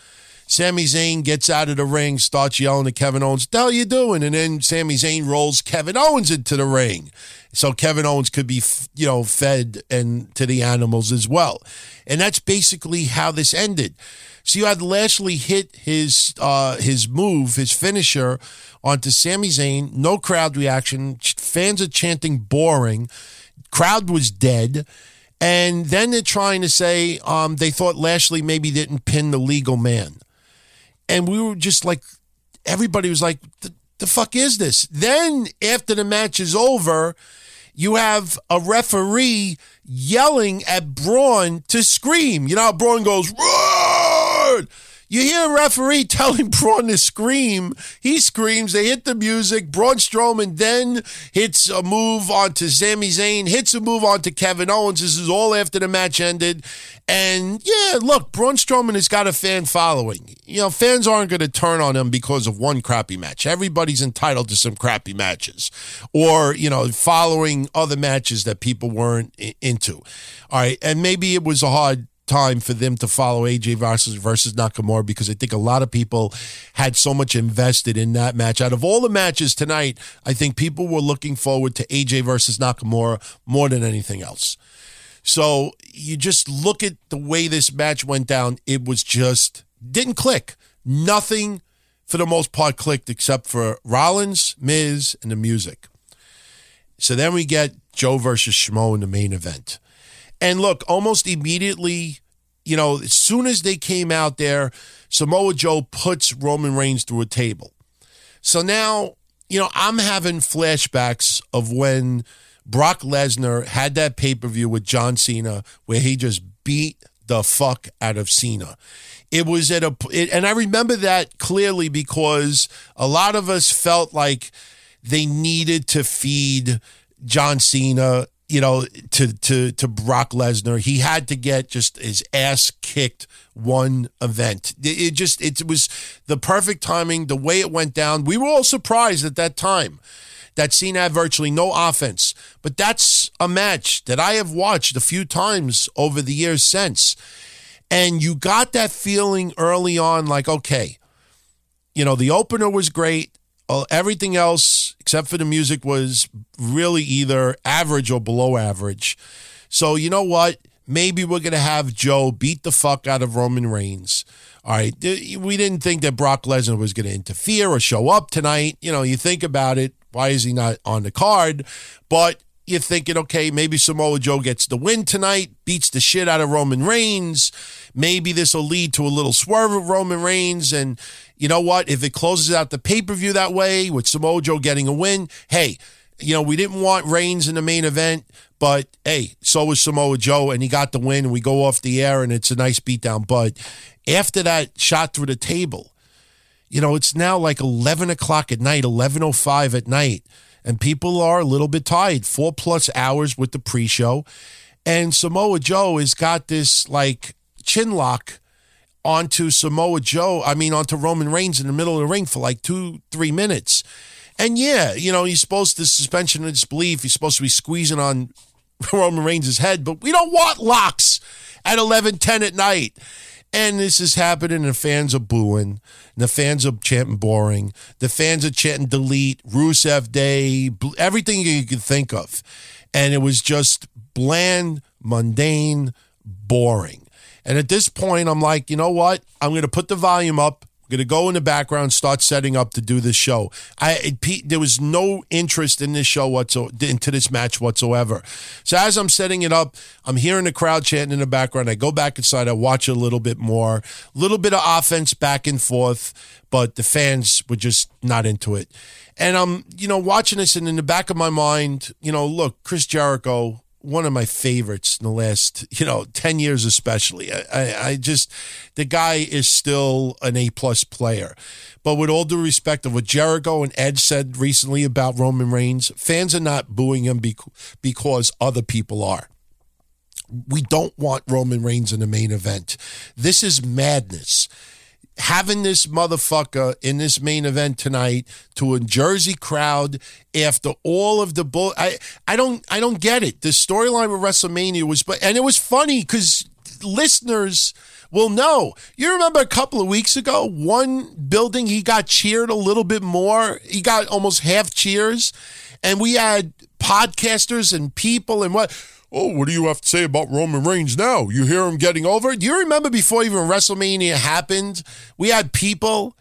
Sami Zayn gets out of the ring, starts yelling at Kevin Owens, "What the hell you doing?" And then Sami Zayn rolls Kevin Owens into the ring, so Kevin Owens could be, you know, fed and to the animals as well. And that's basically how this ended. So you had Lashley hit his uh, his move, his finisher, onto Sami Zayn. No crowd reaction. Fans are chanting "boring." Crowd was dead. And then they're trying to say um, they thought Lashley maybe didn't pin the legal man and we were just like, everybody was like, the, the fuck is this? Then after the match is over, you have a referee yelling at Braun to scream. You know how Braun goes, Roar! You hear a referee telling Braun to scream. He screams. They hit the music. Braun Strowman then hits a move onto Sami Zayn, hits a move onto Kevin Owens. This is all after the match ended. And yeah, look, Braun Strowman has got a fan following. You know, fans aren't going to turn on him because of one crappy match. Everybody's entitled to some crappy matches or, you know, following other matches that people weren't into. All right. And maybe it was a hard time for them to follow AJ versus versus Nakamura because I think a lot of people had so much invested in that match. Out of all the matches tonight, I think people were looking forward to AJ versus Nakamura more than anything else. So you just look at the way this match went down, it was just didn't click. Nothing for the most part clicked except for Rollins, Miz, and the music. So then we get Joe versus Schmo in the main event. And look, almost immediately, you know, as soon as they came out there, Samoa Joe puts Roman Reigns through a table. So now, you know, I'm having flashbacks of when Brock Lesnar had that pay per view with John Cena where he just beat the fuck out of Cena. It was at a, it, and I remember that clearly because a lot of us felt like they needed to feed John Cena you know, to to to Brock Lesnar. He had to get just his ass kicked one event. It just it was the perfect timing, the way it went down. We were all surprised at that time that Cena had virtually no offense. But that's a match that I have watched a few times over the years since. And you got that feeling early on like, okay, you know, the opener was great. Everything else, except for the music, was really either average or below average. So, you know what? Maybe we're to have Joe beat the fuck out of Roman Reigns. All right. We didn't think that Brock Lesnar was to interfere or show up tonight. You know, you think about it. Why is he not on the card? But you're thinking, okay, maybe Samoa Joe gets the win tonight, beats the shit out of Roman Reigns. Maybe this will lead to a little swerve of Roman Reigns. And you know what? If it closes out the pay per view that way with Samoa Joe getting a win, hey, you know, we didn't want Reigns in the main event, but hey, so was Samoa Joe, and he got the win, and we go off the air, and it's a nice beatdown. But after that shot through the table, you know, it's now like 11 o'clock at night, 11.05 at night, and people are a little bit tired, four plus hours with the pre show. And Samoa Joe has got this like chin lock onto Samoa Joe, I mean, onto Roman Reigns in the middle of the ring for like two, three minutes. And yeah, you know, he's supposed to suspension of disbelief. He's supposed to be squeezing on Roman Reigns' head, but we don't want locks at 11, 10 at night. And this is happening, and the fans are booing. And the fans are chanting boring. The fans are chanting delete, Rusev Day, everything you could think of. And it was just bland, mundane, boring. And at this point, I'm like, you know what? I'm going to put the volume up. Going to go in the background, start setting up to do this show. I it, there was no interest in this show whatsoever, into this match whatsoever. So as I'm setting it up, I'm hearing the crowd chanting in the background. I go back inside, I watch a little bit more, a little bit of offense back and forth, but the fans were just not into it. And I'm, you know, watching this, and in the back of my mind, you know, look, Chris Jericho, one of my favorites in the last, you know, 10 years especially. I, I, I just, the guy is still an A plus player. But with all due respect of what Jericho and Ed said recently about Roman Reigns, fans are not booing him because other people are. We don't want Roman Reigns in the main event. This is madness having this motherfucker in this main event tonight to a Jersey crowd after all of the bull. I I don't I don't get it. The storyline with WrestleMania was, but and it was funny because listeners will know. You remember a couple of weeks ago, one building he got cheered a little bit more. He got almost half cheers, and we had podcasters and people and what Oh, what do you have to say about Roman Reigns now? You hear him getting over? Do you remember before even WrestleMania happened, we had people,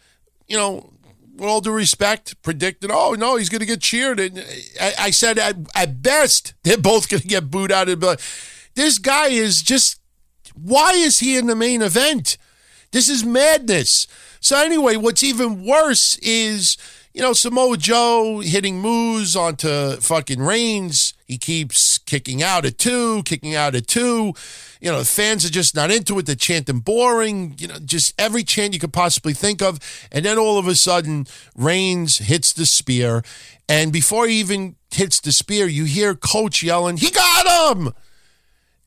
you know, with all due respect, predicted, oh, no, he's going to get cheered. And I, I said, at, at, best, they're both going to get booed out of the. This guy is just. Why is he in the main event? This is madness. So, anyway, what's even worse is, you know, Samoa Joe hitting moves onto fucking Reigns. He keeps kicking out at two, kicking out at two. You know, fans are just not into it. They're chanting boring, you know, just every chant you could possibly think of. And then all of a sudden, Reigns hits the spear. And before he even hits the spear, you hear Coach yelling, He got him!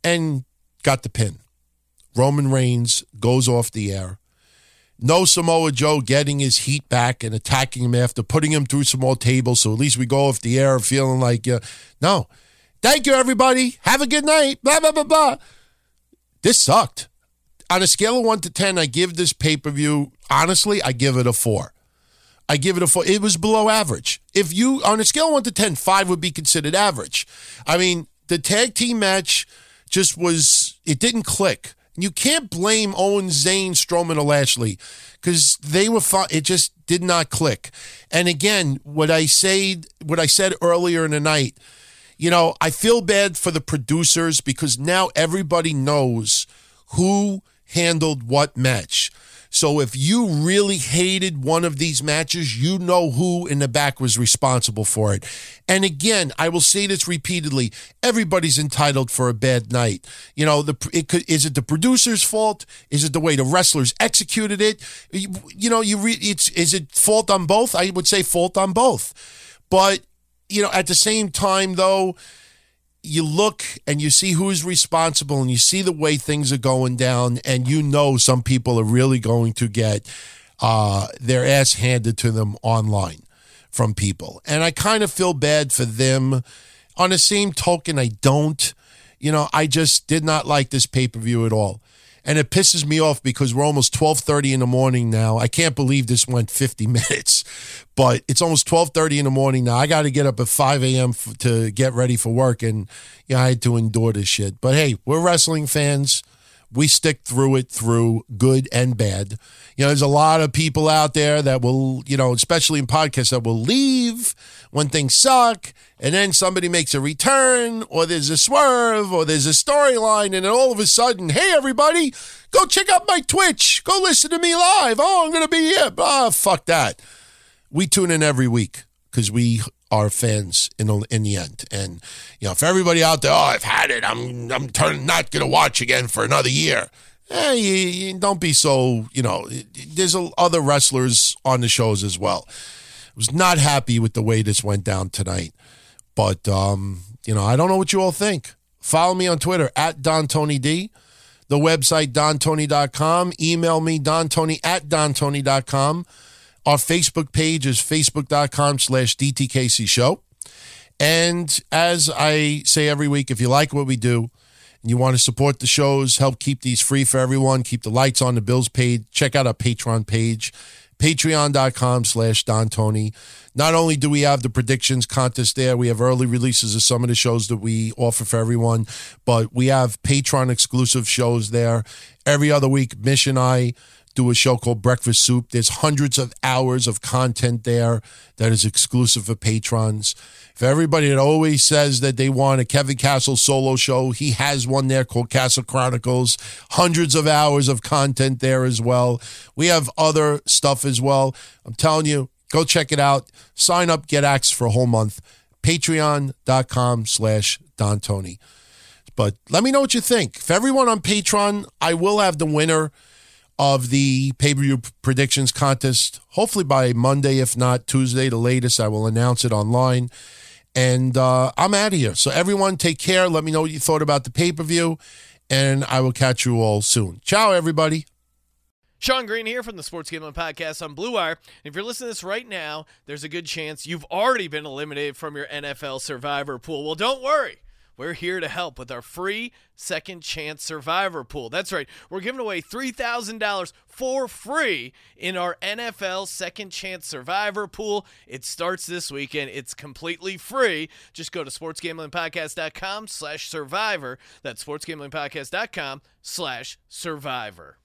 And got the pin. Roman Reigns goes off the air. No Samoa Joe getting his heat back and attacking him after putting him through some more tables. So at least we go off the air feeling like, uh, no, Thank you, everybody. Have a good night. Blah, blah, blah, blah. This sucked. On a scale of one to 10, I give this pay per view, honestly, I give it a four. I give it a four. It was below average. If you, on a scale of one to 10, five would be considered average. I mean, the tag team match just was, it didn't click. You can't blame Owen, Zayn, Strowman, or Lashley because they were. It just did not click. And again, what I said, what I said earlier in the night, you know, I feel bad for the producers because now everybody knows who handled what match. So if you really hated one of these matches, you know who in the back was responsible for it. And again, I will say this repeatedly: everybody's entitled for a bad night. You know, the it could, is it the producer's fault? Is it the way the wrestlers executed it? You, you know, you re, it's is it fault on both? I would say fault on both, but you know, at the same time, though, you look and you see who's responsible and you see the way things are going down, and you know some people are really going to get uh, their ass handed to them online. from people. And I kind of feel bad for them. On the same token, I don't. You know, I just did not like this pay per view at all. And it pisses me off because we're almost 12:30 in the morning now. I can't believe this went 50 minutes, but it's almost 12:30 in the morning now. I got to get up at 5 a.m. F- to get ready for work, and yeah, I had to endure this shit. But hey, we're wrestling fans we stick through it through good and bad. You know, there's a lot of people out there that will, you know, especially in podcasts that will leave when things suck and then somebody makes a return or there's a swerve or there's a storyline and then all of a sudden, hey everybody, go check out my Twitch. Go listen to me live. Oh, I'm going to be here. Ah, oh, fuck that. We tune in every week because we our fans in the, in the end. And you know, if everybody out there, oh, I've had it, I'm I'm turn, not going to watch again for another year. Eh, you, you don't be so. You know, there's other wrestlers on the shows as well. I was not happy with the way this went down tonight, but um, you know, I don't know what you all think. Follow me on Twitter at Don Tony D. The website, dontony.com. Email me, dontony at dontony.com. Our Facebook page is facebook.com slash DTKC show. And as I say every week, if you like what we do and you want to support the shows, help keep these free for everyone, keep the lights on, the bills paid, check out our Patreon page, patreon.com slash Don Tony. Not only do we have the predictions contest there, we have early releases of some of the shows that we offer for everyone, but we have Patreon exclusive shows there. Every other week, Mish and I do a show called Breakfast Soup. There's hundreds of hours of content there that is exclusive for patrons. For everybody that always says that they want a Kevin Castle solo show, he has one there called Castle Chronicles. Hundreds of hours of content there as well. We have other stuff as well. I'm telling you, go check it out. Sign up, get access for a whole month. Patreon.com slash Don Tony. But let me know what you think. For everyone on Patreon, I will have the winner of the pay per view predictions contest. Hopefully by Monday, if not Tuesday, the latest, I will announce it online. And uh, I'm out of here. So, everyone, take care. Let me know what you thought about the pay per view, and I will catch you all soon. Ciao, everybody. Sean Green here from the Sports Gambling Podcast on Blue Wire. If you're listening to this right now, there's a good chance you've already been eliminated from your NFL Survivor pool. Well, don't worry. We're here to help with our free second chance survivor pool. That's right. We're giving away $3,000 for free in our NFL second chance survivor pool. It starts this weekend. It's completely free. Just go to sportsgamblingpodcast.com slash survivor. That's sportsgamblingpodcast.com slash survivor.